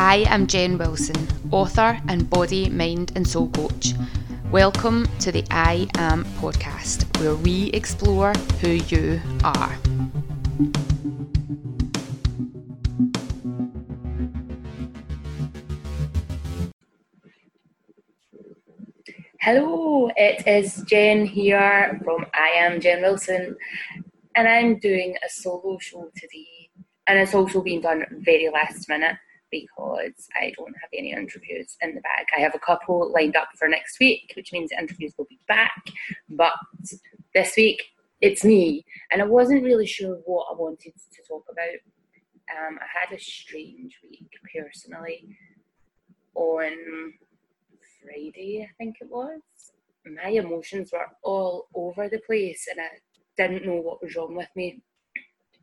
I am Jen Wilson, author and body, mind, and soul coach. Welcome to the I Am podcast, where we explore who you are. Hello, it is Jen here from I Am Jen Wilson, and I'm doing a solo show today, and it's also been done very last minute because I don't have any interviews in the bag. I have a couple lined up for next week, which means interviews will be back. But this week, it's me, and I wasn't really sure what I wanted to talk about. Um, I had a strange week personally. On Friday, I think it was, my emotions were all over the place, and I didn't know what was wrong with me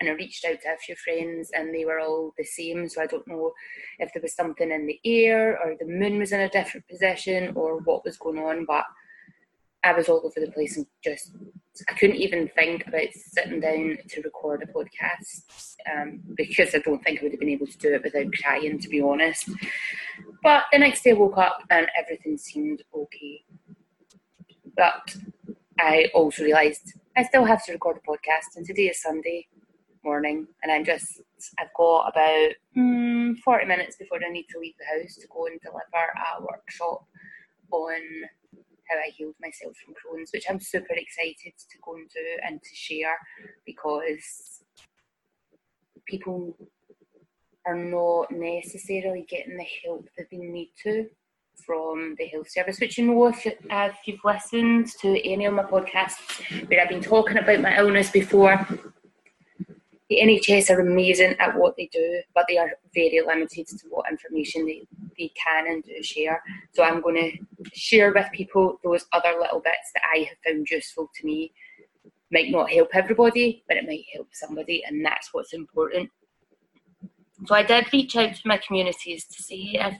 and I reached out to a few friends and they were all the same. So I don't know if there was something in the air or the moon was in a different position or what was going on, but I was all over the place and just I couldn't even think about sitting down to record a podcast um, because I don't think I would have been able to do it without crying, to be honest. But the next day I woke up and everything seemed okay. But I also realised I still have to record a podcast, and today is Sunday morning, and I'm just I've got about mm, 40 minutes before I need to leave the house to go and deliver a workshop on how I healed myself from Crohn's, which I'm super excited to go and do and to share because people are not necessarily getting the help that they need to from the health service, which you know if, if you've listened to any of my podcasts where I've been talking about my illness before, the NHS are amazing at what they do, but they are very limited to what information they, they can and do share. So I'm going to share with people those other little bits that I have found useful to me. Might not help everybody, but it might help somebody, and that's what's important. So I did reach out to my communities to see if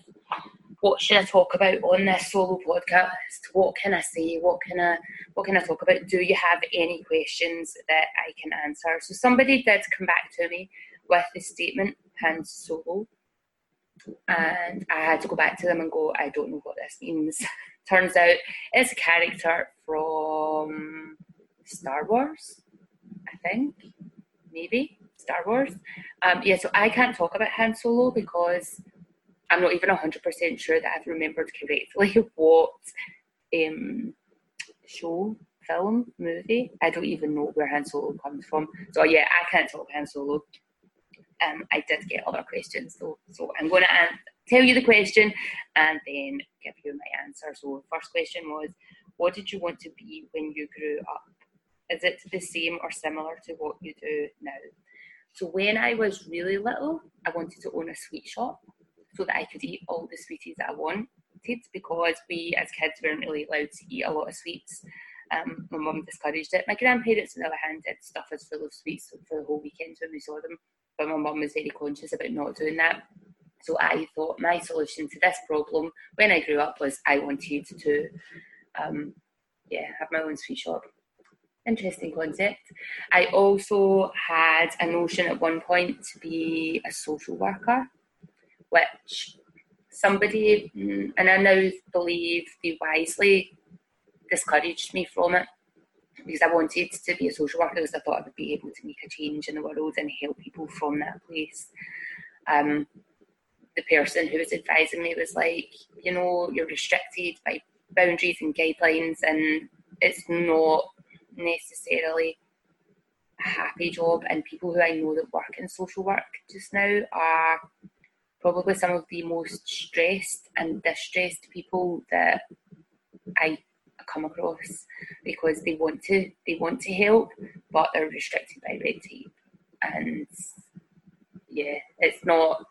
what should I talk about on this solo podcast? What can I say? What can I what can I talk about? Do you have any questions that I can answer? So somebody did come back to me with the statement Han Solo. And I had to go back to them and go, I don't know what this means. Turns out it's a character from Star Wars, I think. Maybe. Star Wars. Um, yeah, so I can't talk about Han Solo because I'm not even 100% sure that I've remembered correctly what um, show, film, movie. I don't even know where Han Solo comes from. So yeah, I can't talk Han Solo. Um, I did get other questions though, so I'm going to an- tell you the question and then give you my answer. So first question was, what did you want to be when you grew up? Is it the same or similar to what you do now? So when I was really little, I wanted to own a sweet shop so that I could eat all the sweeties that I wanted because we as kids weren't really allowed to eat a lot of sweets. Um, my mum discouraged it. My grandparents, on the other hand, did stuff us full of sweets for the whole weekend when we saw them, but my mum was very conscious about not doing that. So I thought my solution to this problem when I grew up was I wanted to, um, yeah, have my own sweet shop. Interesting concept. I also had a notion at one point to be a social worker which somebody, mm, and I now believe they wisely discouraged me from it because I wanted to be a social worker because I thought I would be able to make a change in the world and help people from that place. Um, the person who was advising me was like, you know, you're restricted by boundaries and guidelines, and it's not necessarily a happy job. And people who I know that work in social work just now are probably some of the most stressed and distressed people that I come across because they want to they want to help but they're restricted by red tape. And yeah it's not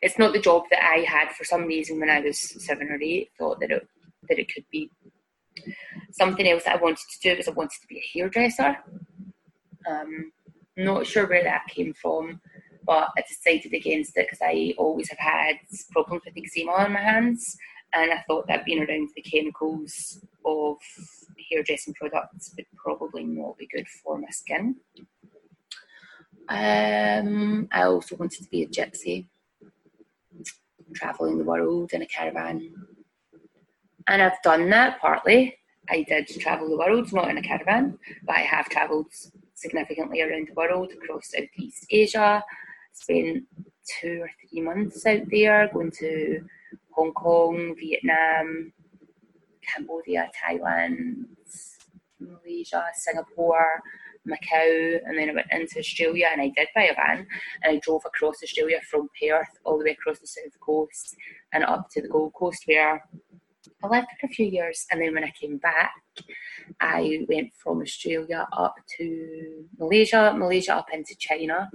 it's not the job that I had for some reason when I was seven or eight thought that it that it could be something else that I wanted to do was I wanted to be a hairdresser. Um not sure where that came from but I decided against it because I always have had problems with eczema on my hands, and I thought that being around the chemicals of hairdressing products would probably not be good for my skin. Um, I also wanted to be a gypsy. traveling the world in a caravan. And I've done that partly. I did travel the world, not in a caravan, but I have travelled significantly around the world across Southeast Asia. Spent two or three months out there, going to Hong Kong, Vietnam, Cambodia, Thailand, Malaysia, Singapore, Macau, and then I went into Australia and I did buy a van and I drove across Australia from Perth all the way across the south coast and up to the Gold Coast where I lived for a few years. And then when I came back I went from Australia up to Malaysia, Malaysia up into China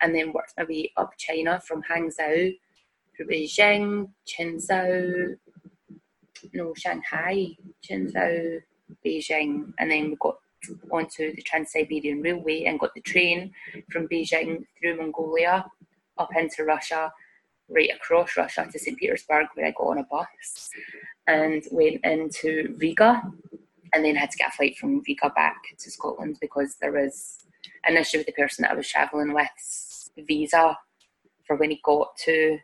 and then worked my way up China from Hangzhou through Beijing, Qinzhou, no Shanghai, Qinzhou, Beijing, and then we got onto the Trans Siberian Railway and got the train from Beijing through Mongolia up into Russia, right across Russia to St. Petersburg, where I got on a bus and went into Riga, and then had to get a flight from Riga back to Scotland because there was an issue with the person that I was travelling with visa for when he got to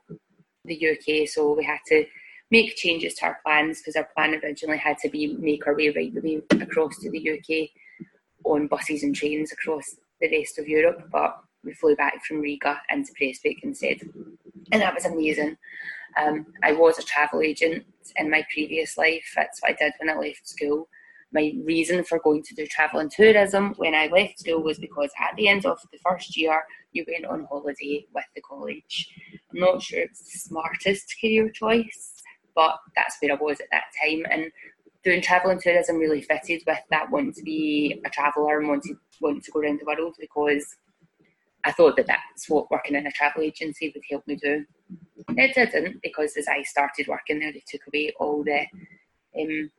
the UK, so we had to make changes to our plans because our plan originally had to be make our way right the way across to the UK on buses and trains across the rest of Europe, but we flew back from Riga into Prestwick instead, and that was amazing. Um, I was a travel agent in my previous life. That's what I did when I left school. My reason for going to do travel and tourism when I left school was because at the end of the first year, you went on holiday with the college. I'm not sure it's the smartest career choice, but that's where I was at that time. And doing travel and tourism really fitted with that wanting to be a traveller and wanting, wanting to go around the world because I thought that that's what working in a travel agency would help me do. It didn't because as I started working there, they took away all the um,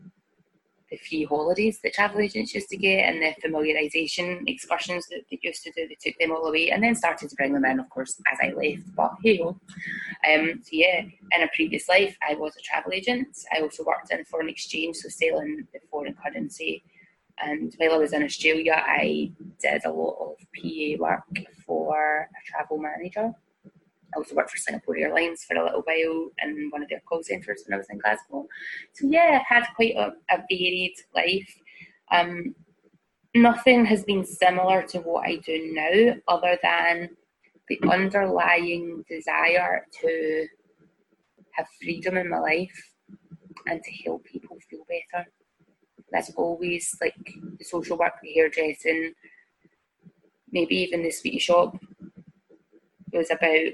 the free holidays that travel agents used to get and the familiarisation excursions that they used to do. They took them all away and then started to bring them in, of course, as I left. But hey, um, so yeah, in a previous life, I was a travel agent. I also worked in foreign exchange, so selling the foreign currency. And while I was in Australia, I did a lot of PA work for a travel manager. Also worked for Singapore Airlines for a little while in one of their call centres when I was in Glasgow. So yeah, I've had quite a, a varied life. Um, nothing has been similar to what I do now, other than the underlying desire to have freedom in my life and to help people feel better. That's always like the social work, the hairdressing, maybe even the sweetie shop. Was about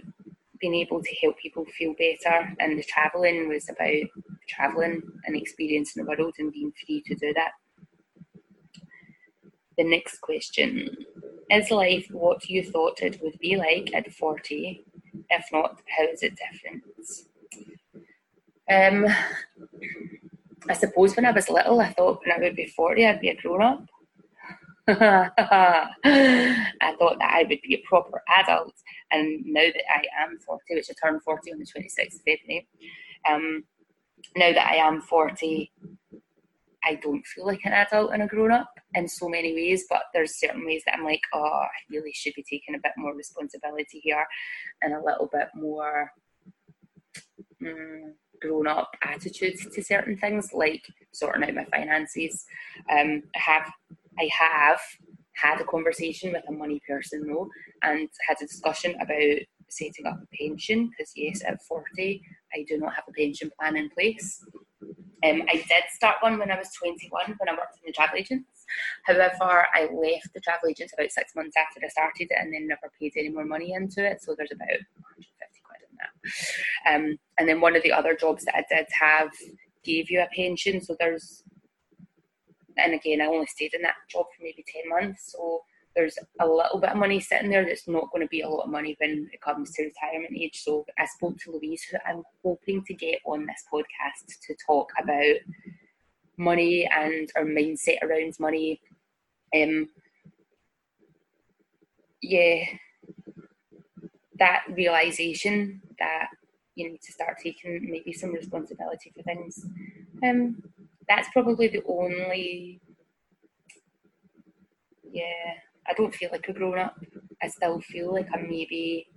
being able to help people feel better, and the travelling was about travelling and experiencing the world and being free to do that. The next question Is life what you thought it would be like at 40? If not, how is it different? Um, I suppose when I was little, I thought when I would be 40, I'd be a grown up. I thought that I would be a proper adult, and now that I am 40, which I turned 40 on the 26th of February, um, now that I am 40, I don't feel like an adult and a grown up in so many ways, but there's certain ways that I'm like, oh, I really should be taking a bit more responsibility here and a little bit more mm, grown up attitude to certain things, like sorting out my finances. Um, I have I have had a conversation with a money person though and had a discussion about setting up a pension because yes at 40 I do not have a pension plan in place. Um, I did start one when I was 21 when I worked in the travel agents. However I left the travel agents about six months after I started it and then never paid any more money into it so there's about 150 quid in that. Um, and then one of the other jobs that I did have gave you a pension so there's and again, I only stayed in that job for maybe 10 months. So there's a little bit of money sitting there that's not going to be a lot of money when it comes to retirement age. So I spoke to Louise, who I'm hoping to get on this podcast to talk about money and our mindset around money. Um, yeah, that realization that you need to start taking maybe some responsibility for things. Um, that's probably the only yeah i don't feel like a grown up i still feel like i'm maybe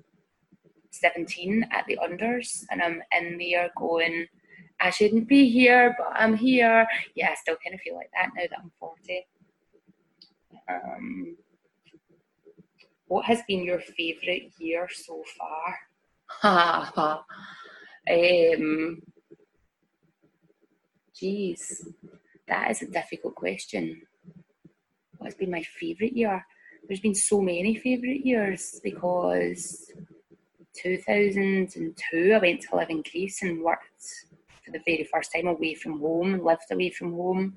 17 at the unders, and I'm in there going, I shouldn't be here, but I'm here. Yeah, I still kind of feel like that now that I'm 40. Um, what has been your favourite year so far? Um, geez, that is a difficult question. What's been my favourite year? There's been so many favourite years because 2002 I went to live in Greece and worked for the very first time away from home and lived away from home.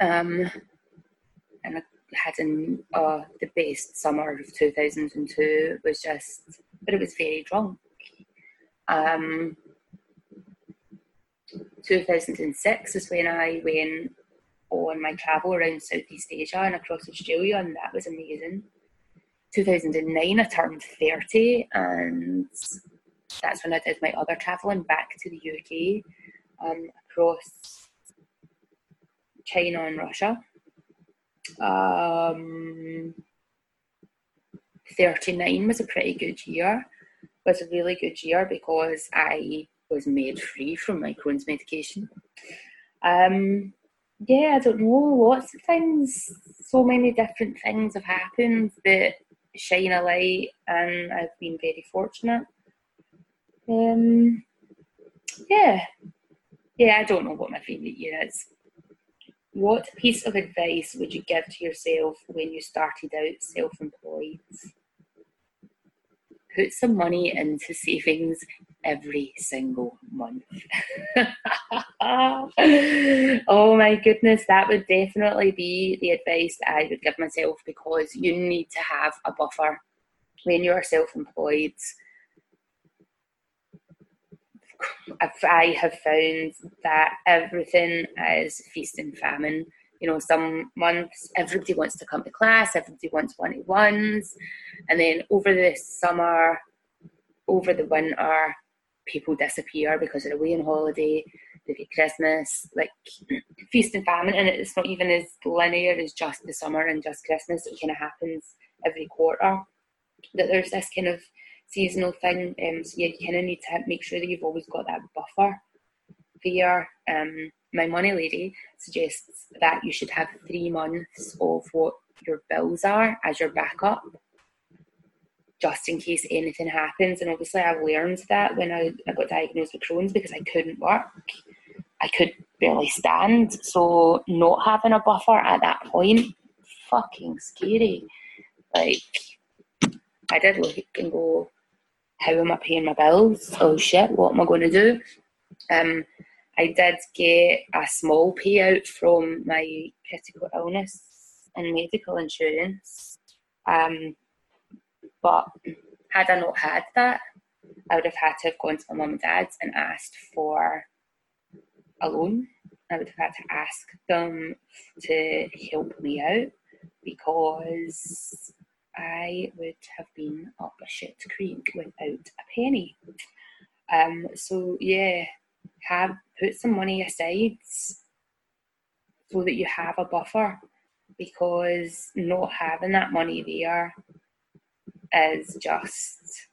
Um, and I had an, uh, the best summer of 2002. It was just, but it was very drunk. Um, 2006 is when I went on my travel around Southeast Asia and across Australia, and that was amazing. 2009, I turned 30, and that's when I did my other travelling back to the UK um, across China and Russia. Um, 39 was a pretty good year. Was a really good year because I was made free from my Crohn's medication. Um, yeah, I don't know, lots of things, so many different things have happened that shine a light, and I've been very fortunate. Um, yeah, yeah, I don't know what my favourite year is. What piece of advice would you give to yourself when you started out self employed? Put some money into savings every single month. oh my goodness, that would definitely be the advice that I would give myself because you need to have a buffer when you are self employed I have found that everything is feast and famine. You know, some months everybody wants to come to class, everybody wants one to ones, and then over the summer, over the winter, people disappear because they're away on holiday, they get Christmas, like feast and famine, and it's not even as linear as just the summer and just Christmas. It kind of happens every quarter. That there's this kind of seasonal thing. Um, so yeah, you kind of need to make sure that you've always got that buffer there. Um, my money lady suggests that you should have three months of what your bills are as your backup, just in case anything happens. And obviously, I learned that when I, I got diagnosed with Crohn's because I couldn't work. I could barely stand. So, not having a buffer at that point, fucking scary. Like, I did look and go, how am I paying my bills? Oh shit, what am I going to do? Um, I did get a small payout from my critical illness and medical insurance. Um, but had I not had that, I would have had to have gone to my mum and dad's and asked for a loan. I would have had to ask them to help me out because I would have been up a shit creek without a penny. Um, so yeah, have put some money aside so that you have a buffer because not having that money there is just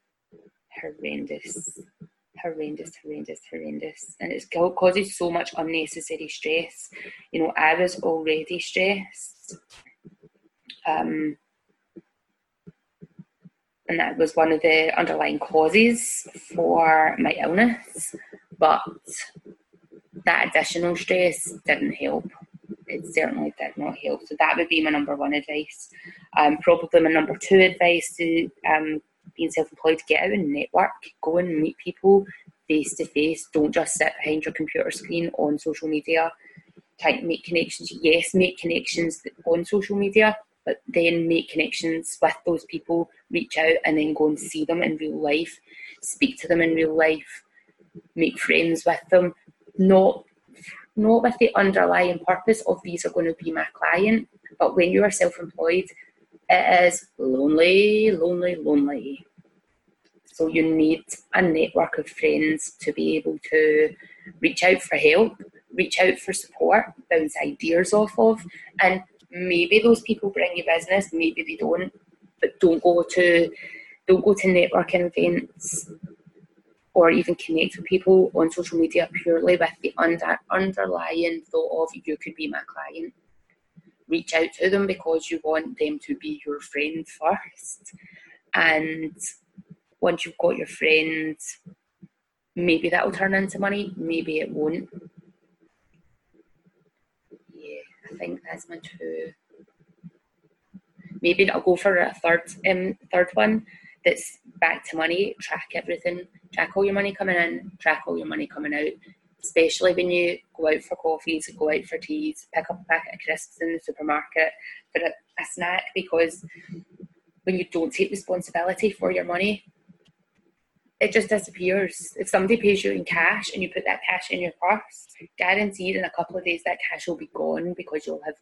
horrendous, horrendous, horrendous, horrendous, and it's causes so much unnecessary stress. You know, I was already stressed. Um, and that was one of the underlying causes for my illness. But that additional stress didn't help. It certainly did not help. So that would be my number one advice. Um, probably my number two advice to um, being self-employed: get out and network, go and meet people face to face. Don't just sit behind your computer screen on social media. Try to make connections. Yes, make connections on social media, but then make connections with those people, reach out and then go and see them in real life, speak to them in real life, make friends with them, not not with the underlying purpose of these are going to be my client, but when you are self-employed, it is lonely, lonely, lonely. So you need a network of friends to be able to reach out for help, reach out for support, bounce ideas off of, and maybe those people bring you business, maybe they don't, but don't go to don't go to networking events or even connect with people on social media purely with the under, underlying thought of you could be my client. Reach out to them because you want them to be your friend first. And once you've got your friends, maybe that'll turn into money, maybe it won't. Yeah, I think that's my two. Maybe I'll go for a third um, third one that's back to money, track everything, track all your money coming in, track all your money coming out. Especially when you go out for coffees, go out for teas, pick up a packet of crisps in the supermarket for a, a snack because when you don't take responsibility for your money, it just disappears. If somebody pays you in cash and you put that cash in your purse, guaranteed in a couple of days that cash will be gone because you'll have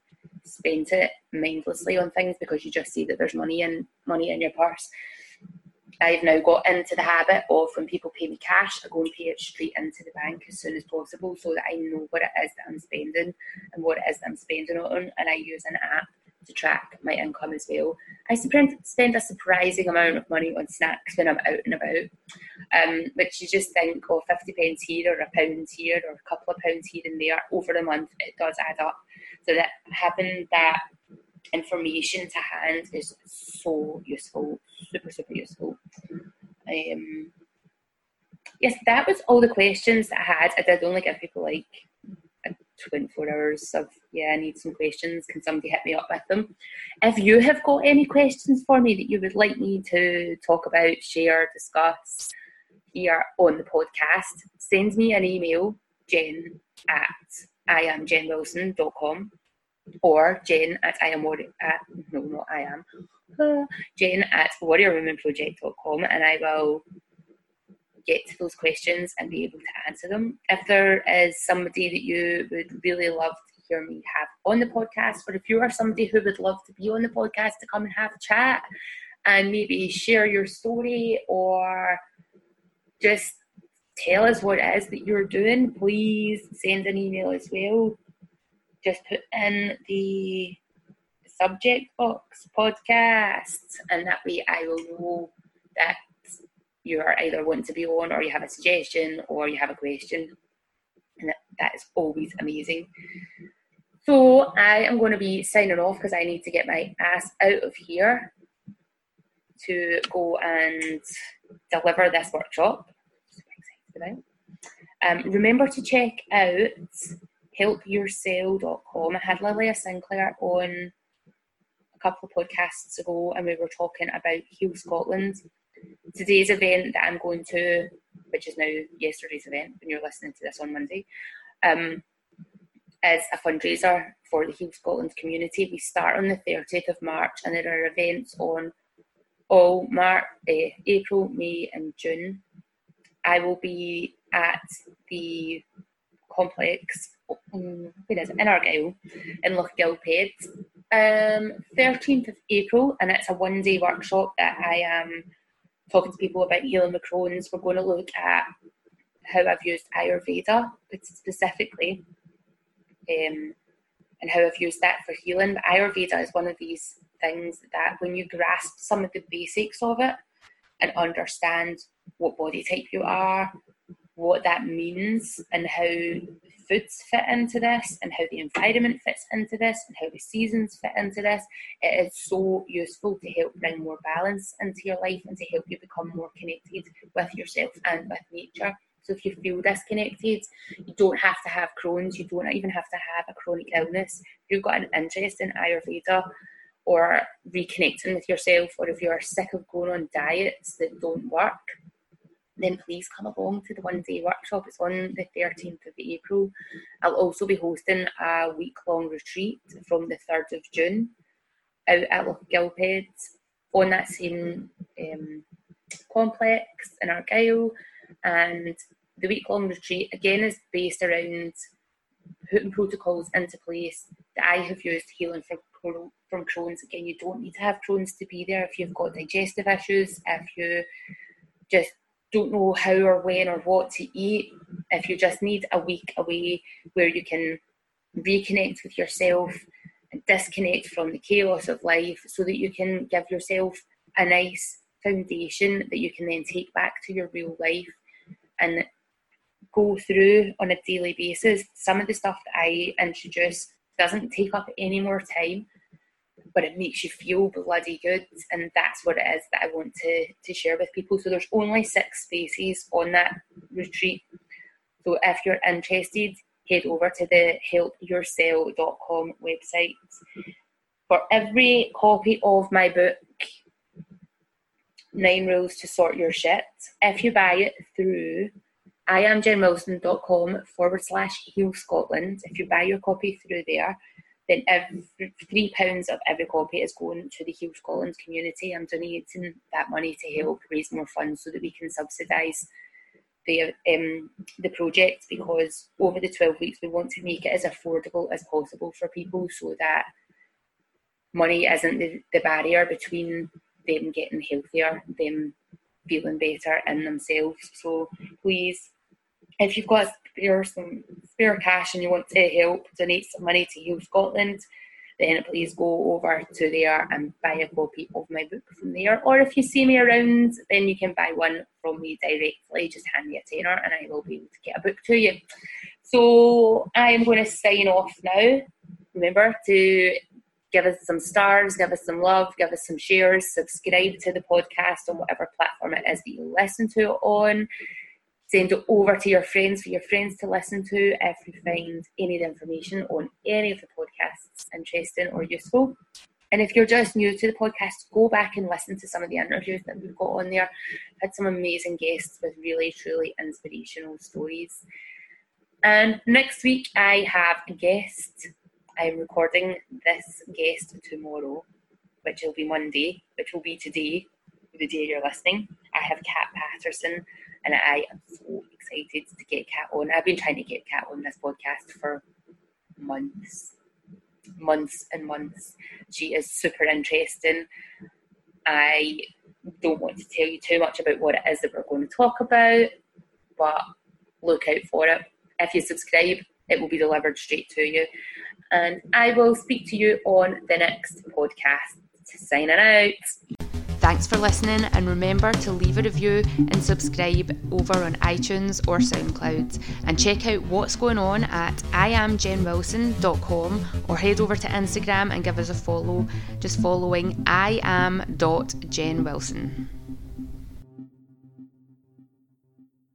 spent it mindlessly on things because you just see that there's money in money in your purse. I've now got into the habit of when people pay me cash, I go and pay it straight into the bank as soon as possible so that I know what it is that I'm spending and what it is that I'm spending it on and I use an app to track my income as well. I spend a surprising amount of money on snacks when I'm out and about, um, which you just think, oh, 50 pence here or a pound here or a couple of pounds here and there over the month, it does add up. So that having that information to hand is so useful, super, super useful. Um, yes, that was all the questions that I had. I did only give people like 24 hours of yeah i need some questions can somebody hit me up with them if you have got any questions for me that you would like me to talk about share discuss here on the podcast send me an email jen at iamjenwilson.com or Jane at i am warrior at no not i am uh, jen at warriorwomenproject.com and i will get to those questions and be able to answer them. If there is somebody that you would really love to hear me have on the podcast, or if you are somebody who would love to be on the podcast to come and have a chat and maybe share your story or just tell us what it is that you're doing, please send an email as well. Just put in the subject box podcast, and that way I will know that you are either wanting to be on or you have a suggestion or you have a question. And that, that is always amazing. So I am going to be signing off because I need to get my ass out of here to go and deliver this workshop. Um, remember to check out helpyourself.com. I had Lilia Sinclair on a couple of podcasts ago and we were talking about Heal Scotland today's event that I'm going to, which is now yesterday's event when you're listening to this on Monday, um, is a fundraiser for the Heal Scotland community. We start on the 30th of March and there are events on all March, uh, April, May, and June. I will be at the complex um, where is it? in Argyll in um 13th of April and it's a one day workshop that I am talking to people about healing the Crohn's, we're going to look at how I've used Ayurveda specifically um, and how I've used that for healing. But Ayurveda is one of these things that when you grasp some of the basics of it and understand what body type you are, what that means, and how foods fit into this and how the environment fits into this and how the seasons fit into this. It is so useful to help bring more balance into your life and to help you become more connected with yourself and with nature. So if you feel disconnected, you don't have to have Crohn's, you don't even have to have a chronic illness. If you've got an interest in Ayurveda or reconnecting with yourself, or if you're sick of going on diets that don't work, then please come along to the one day workshop. It's on the 13th of April. I'll also be hosting a week long retreat from the 3rd of June out at Gilphead on that same um, complex in Argyll. And the week long retreat again is based around putting protocols into place that I have used healing from from Crohn's. Again, you don't need to have Crohn's to be there if you've got digestive issues, if you just don't know how or when or what to eat, if you just need a week away where you can reconnect with yourself and disconnect from the chaos of life so that you can give yourself a nice foundation that you can then take back to your real life and go through on a daily basis. Some of the stuff that I introduce doesn't take up any more time, but it makes you feel bloody good. And that's what it is that I want to, to share with people. So there's only six spaces on that retreat. So if you're interested, head over to the helpyourself.com website. For every copy of my book, Nine Rules to Sort Your Shit, if you buy it through iamjenwilson.com forward slash heal Scotland, if you buy your copy through there, then every three pounds of every copy is going to the Heal Scotland community. I'm donating that money to help raise more funds so that we can subsidise the um, the project because over the 12 weeks we want to make it as affordable as possible for people so that money isn't the, the barrier between them getting healthier, them feeling better in themselves. So please, if you've got spare some spare cash and you want to help donate some money to Heal Scotland, then please go over to there and buy a copy of my book from there. Or if you see me around, then you can buy one from me directly. Just hand me a tenner and I will be able to get a book to you. So I am going to sign off now. Remember to give us some stars, give us some love, give us some shares, subscribe to the podcast on whatever platform it is that you listen to it on send it over to your friends for your friends to listen to if you find any of the information on any of the podcasts interesting or useful. And if you're just new to the podcast, go back and listen to some of the interviews that we've got on there. Had some amazing guests with really, truly inspirational stories. And next week, I have a guest. I'm recording this guest tomorrow, which will be Monday, which will be today, the day you're listening. I have Kat Patterson and I am so excited to get Kat on. I've been trying to get Kat on this podcast for months, months and months. She is super interesting. I don't want to tell you too much about what it is that we're going to talk about, but look out for it. If you subscribe, it will be delivered straight to you. And I will speak to you on the next podcast. Signing out. Thanks for listening, and remember to leave a review and subscribe over on iTunes or SoundCloud. And check out what's going on at iamjenwilson.com or head over to Instagram and give us a follow. Just following I